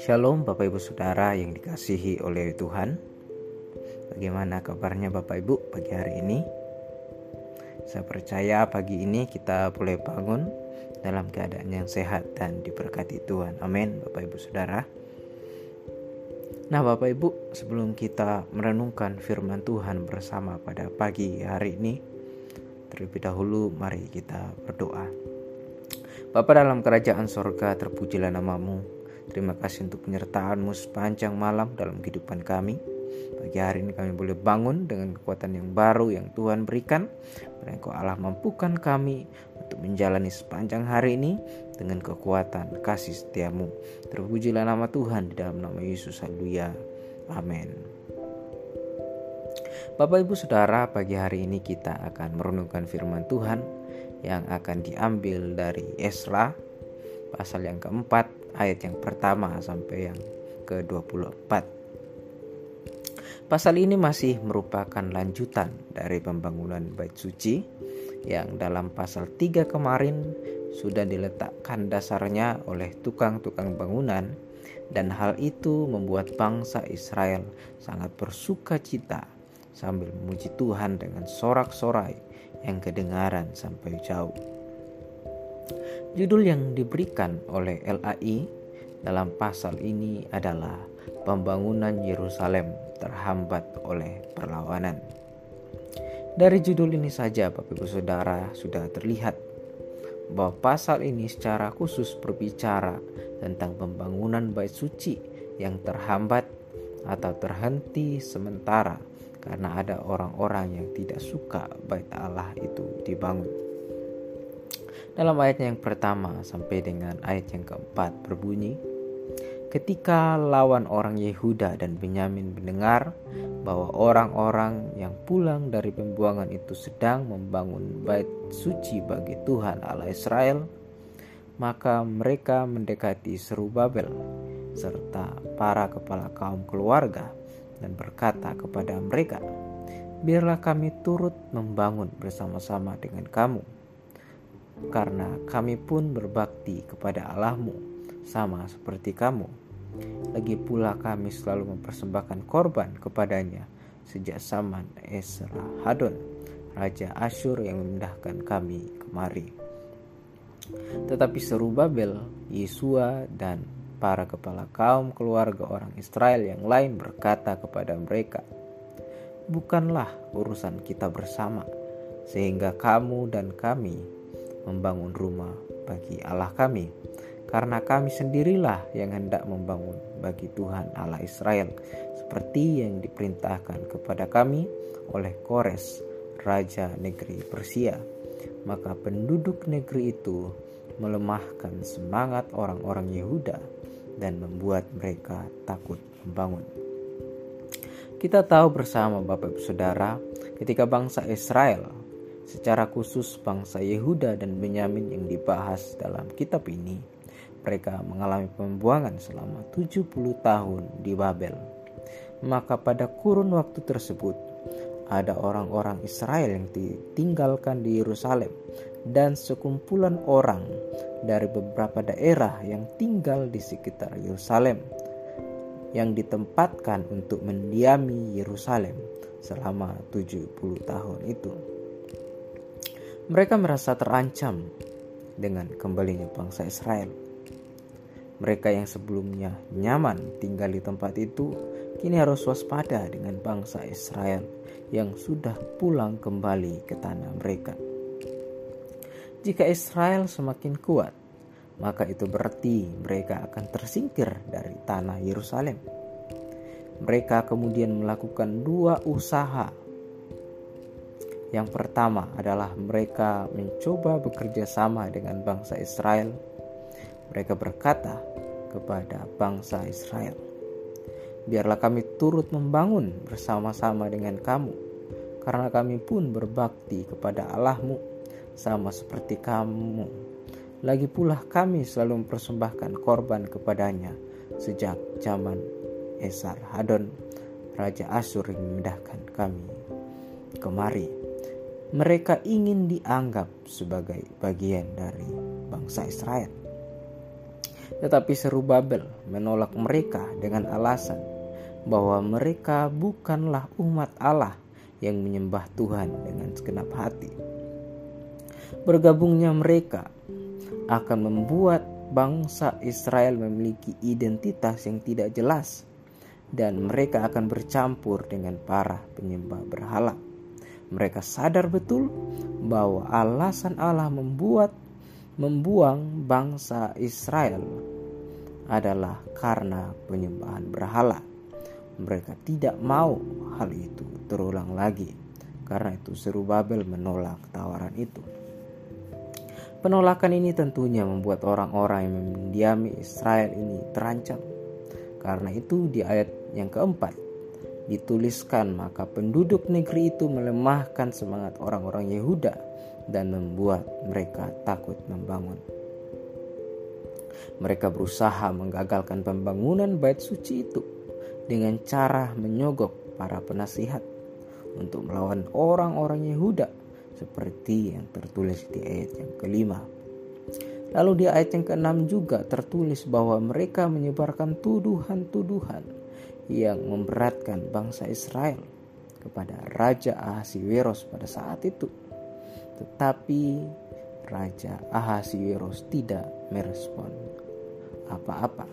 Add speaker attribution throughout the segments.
Speaker 1: Shalom Bapak Ibu Saudara yang dikasihi oleh Tuhan. Bagaimana kabarnya Bapak Ibu pagi hari ini? Saya percaya pagi ini kita boleh bangun dalam keadaan yang sehat dan diberkati Tuhan. Amin Bapak Ibu Saudara. Nah Bapak Ibu sebelum kita merenungkan firman Tuhan bersama pada pagi hari ini Terlebih dahulu mari kita berdoa Bapa dalam kerajaan sorga terpujilah namamu Terima kasih untuk penyertaanmu sepanjang malam dalam kehidupan kami. Pagi hari ini kami boleh bangun dengan kekuatan yang baru yang Tuhan berikan. Engkau Allah mampukan kami untuk menjalani sepanjang hari ini dengan kekuatan kasih setiamu. Terpujilah nama Tuhan di dalam nama Yesus. Haleluya. Amin. Bapak Ibu Saudara, pagi hari ini kita akan merenungkan firman Tuhan yang akan diambil dari Esra pasal yang keempat ayat yang pertama sampai yang ke-24. Pasal ini masih merupakan lanjutan dari pembangunan bait suci yang dalam pasal 3 kemarin sudah diletakkan dasarnya oleh tukang-tukang bangunan dan hal itu membuat bangsa Israel sangat bersuka cita sambil memuji Tuhan dengan sorak-sorai yang kedengaran sampai jauh. Judul yang diberikan oleh LAI dalam pasal ini adalah pembangunan Yerusalem terhambat oleh perlawanan. Dari judul ini saja Bapak Ibu Saudara sudah terlihat bahwa pasal ini secara khusus berbicara tentang pembangunan bait suci yang terhambat atau terhenti sementara karena ada orang-orang yang tidak suka bait Allah itu dibangun. Dalam ayat yang pertama sampai dengan ayat yang keempat berbunyi, Ketika lawan orang Yehuda dan Benyamin mendengar bahwa orang-orang yang pulang dari pembuangan itu sedang membangun bait suci bagi Tuhan Allah Israel, maka mereka mendekati Seru Babel serta para kepala kaum keluarga dan berkata kepada mereka, "Biarlah kami turut membangun bersama-sama dengan kamu." karena kami pun berbakti kepada Allahmu sama seperti kamu. Lagi pula kami selalu mempersembahkan korban kepadanya sejak zaman Esra Hadon, Raja Asyur yang memindahkan kami kemari. Tetapi seru Babel, Yesua, dan para kepala kaum keluarga orang Israel yang lain berkata kepada mereka, Bukanlah urusan kita bersama, sehingga kamu dan kami membangun rumah bagi Allah kami, karena kami sendirilah yang hendak membangun bagi Tuhan Allah Israel, seperti yang diperintahkan kepada kami oleh Kores, raja negeri Persia. Maka penduduk negeri itu melemahkan semangat orang-orang Yehuda dan membuat mereka takut membangun. Kita tahu bersama Bapak Ibu Saudara, ketika bangsa Israel Secara khusus bangsa Yehuda dan Benyamin yang dibahas dalam kitab ini, mereka mengalami pembuangan selama 70 tahun di Babel. Maka pada kurun waktu tersebut, ada orang-orang Israel yang ditinggalkan di Yerusalem dan sekumpulan orang dari beberapa daerah yang tinggal di sekitar Yerusalem yang ditempatkan untuk mendiami Yerusalem selama 70 tahun itu. Mereka merasa terancam dengan kembalinya bangsa Israel. Mereka yang sebelumnya nyaman tinggal di tempat itu kini harus waspada dengan bangsa Israel yang sudah pulang kembali ke tanah mereka. Jika Israel semakin kuat, maka itu berarti mereka akan tersingkir dari tanah Yerusalem. Mereka kemudian melakukan dua usaha yang pertama adalah mereka mencoba bekerja sama dengan bangsa Israel. Mereka berkata kepada bangsa Israel, "Biarlah kami turut membangun bersama-sama dengan kamu, karena kami pun berbakti kepada Allahmu sama seperti kamu. Lagi pula kami selalu mempersembahkan korban kepadanya sejak zaman Esar Hadon, Raja Asyur yang memindahkan kami kemari." mereka ingin dianggap sebagai bagian dari bangsa Israel. Tetapi Serubabel menolak mereka dengan alasan bahwa mereka bukanlah umat Allah yang menyembah Tuhan dengan segenap hati. Bergabungnya mereka akan membuat bangsa Israel memiliki identitas yang tidak jelas dan mereka akan bercampur dengan para penyembah berhala. Mereka sadar betul bahwa alasan Allah membuat membuang bangsa Israel adalah karena penyembahan berhala. Mereka tidak mau hal itu terulang lagi. Karena itu seru Babel menolak tawaran itu. Penolakan ini tentunya membuat orang-orang yang mendiami Israel ini terancam. Karena itu di ayat yang keempat dituliskan maka penduduk negeri itu melemahkan semangat orang-orang Yehuda dan membuat mereka takut membangun. Mereka berusaha menggagalkan pembangunan bait suci itu dengan cara menyogok para penasihat untuk melawan orang-orang Yehuda seperti yang tertulis di ayat yang kelima. Lalu di ayat yang keenam juga tertulis bahwa mereka menyebarkan tuduhan-tuduhan yang memberatkan bangsa Israel kepada Raja Ahasiweros pada saat itu. Tetapi Raja Ahasiweros tidak merespon apa-apa.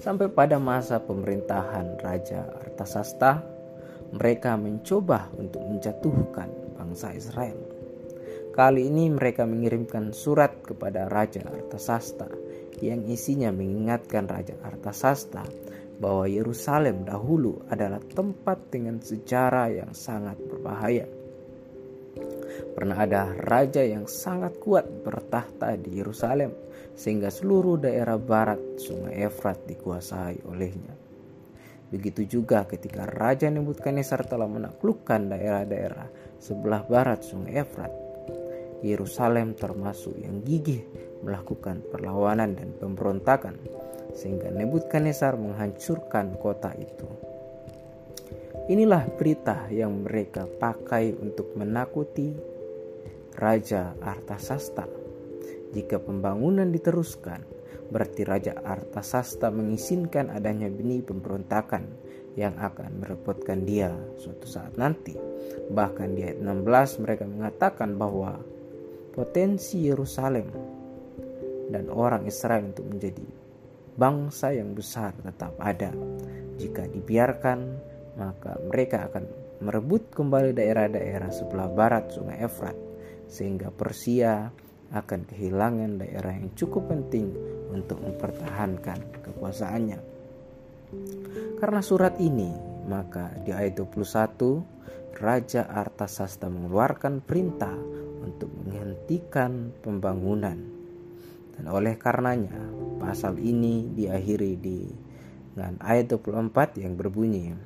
Speaker 1: Sampai pada masa pemerintahan Raja Artasasta, mereka mencoba untuk menjatuhkan bangsa Israel. Kali ini mereka mengirimkan surat kepada Raja Artasasta yang isinya mengingatkan Raja Artasasta bahwa Yerusalem dahulu adalah tempat dengan sejarah yang sangat berbahaya. Pernah ada raja yang sangat kuat bertahta di Yerusalem sehingga seluruh daerah barat sungai Efrat dikuasai olehnya. Begitu juga ketika Raja Nebukadnezar telah menaklukkan daerah-daerah sebelah barat sungai Efrat. Yerusalem termasuk yang gigih melakukan perlawanan dan pemberontakan sehingga Nebukadnezar menghancurkan kota itu. Inilah berita yang mereka pakai untuk menakuti Raja Artasasta jika pembangunan diteruskan, berarti Raja Artasasta mengizinkan adanya benih pemberontakan yang akan merepotkan dia suatu saat nanti. Bahkan di ayat 16 mereka mengatakan bahwa potensi Yerusalem dan orang Israel untuk menjadi bangsa yang besar tetap ada. Jika dibiarkan, maka mereka akan merebut kembali daerah-daerah sebelah barat Sungai Efrat sehingga Persia akan kehilangan daerah yang cukup penting untuk mempertahankan kekuasaannya. Karena surat ini, maka di ayat 21 Raja Artasasta mengeluarkan perintah untuk menghentikan pembangunan. Dan oleh karenanya, pasal ini diakhiri di dengan ayat 24 yang berbunyi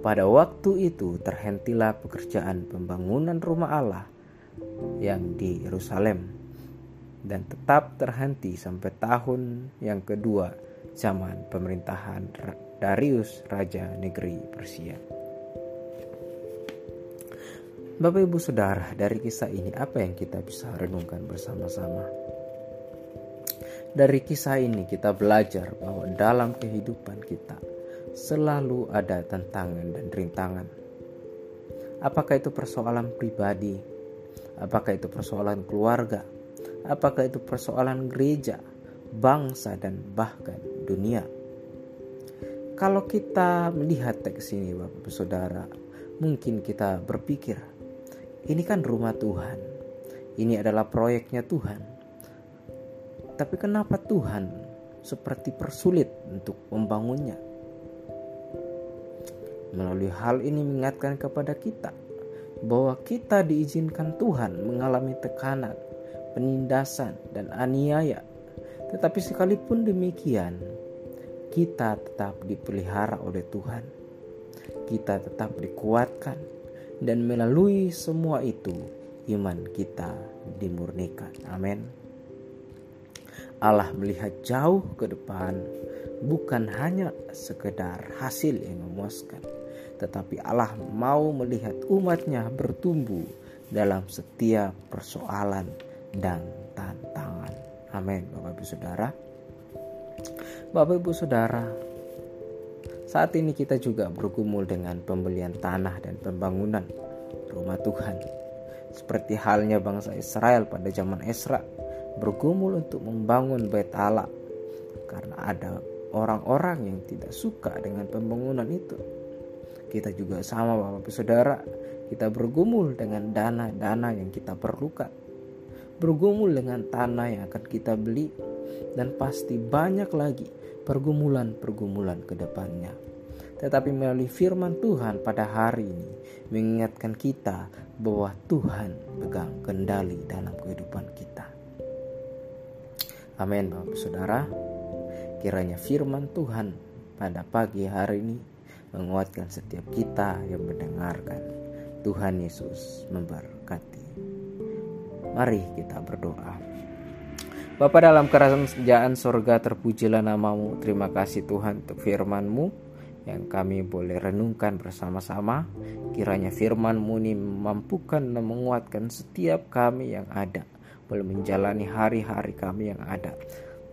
Speaker 1: Pada waktu itu terhentilah pekerjaan pembangunan rumah Allah yang di Yerusalem dan tetap terhenti sampai tahun yang kedua zaman pemerintahan Darius Raja Negeri Persia. Bapak Ibu Saudara, dari kisah ini apa yang kita bisa renungkan bersama-sama? Dari kisah ini kita belajar bahwa dalam kehidupan kita selalu ada tantangan dan rintangan. Apakah itu persoalan pribadi, Apakah itu persoalan keluarga? Apakah itu persoalan gereja, bangsa, dan bahkan dunia? Kalau kita melihat teks ini, Bapak Saudara, mungkin kita berpikir, ini kan rumah Tuhan. Ini adalah proyeknya Tuhan. Tapi kenapa Tuhan seperti persulit untuk membangunnya? Melalui hal ini mengingatkan kepada kita bahwa kita diizinkan Tuhan mengalami tekanan, penindasan, dan aniaya. Tetapi sekalipun demikian, kita tetap dipelihara oleh Tuhan. Kita tetap dikuatkan dan melalui semua itu iman kita dimurnikan. Amin. Allah melihat jauh ke depan bukan hanya sekedar hasil yang memuaskan, tetapi Allah mau melihat umatnya bertumbuh dalam setiap persoalan dan tantangan. Amin, Bapak Ibu Saudara. Bapak Ibu Saudara, saat ini kita juga bergumul dengan pembelian tanah dan pembangunan rumah Tuhan. Seperti halnya bangsa Israel pada zaman Esra bergumul untuk membangun bait Allah karena ada orang-orang yang tidak suka dengan pembangunan itu. Kita juga sama Bapak Saudara, kita bergumul dengan dana-dana yang kita perlukan. Bergumul dengan tanah yang akan kita beli dan pasti banyak lagi pergumulan-pergumulan ke depannya. Tetapi melalui firman Tuhan pada hari ini mengingatkan kita bahwa Tuhan pegang kendali dalam kehidupan kita. Amin Bapak Saudara. Kiranya firman Tuhan pada pagi hari ini menguatkan setiap kita yang mendengarkan. Tuhan Yesus memberkati. Mari kita berdoa. Bapa dalam kerajaan sorga terpujilah namamu. Terima kasih Tuhan untuk firmanmu yang kami boleh renungkan bersama-sama. Kiranya firmanmu ini memampukan dan menguatkan setiap kami yang ada. Boleh menjalani hari-hari kami yang ada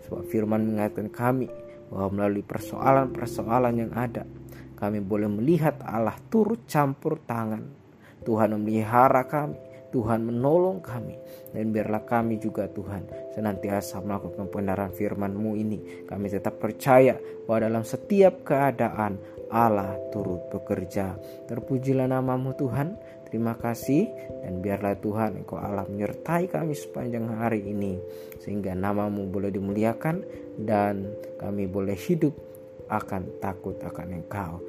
Speaker 1: Sebab firman mengingatkan kami bahwa melalui persoalan-persoalan yang ada, kami boleh melihat Allah turut campur tangan. Tuhan memelihara kami, Tuhan menolong kami. Dan biarlah kami juga Tuhan senantiasa melakukan pembenaran firman-Mu ini. Kami tetap percaya bahwa dalam setiap keadaan Allah turut bekerja. Terpujilah namamu Tuhan. Terima kasih dan biarlah Tuhan Engkau Allah menyertai kami sepanjang hari ini sehingga namamu boleh dimuliakan dan kami boleh hidup akan takut akan Engkau.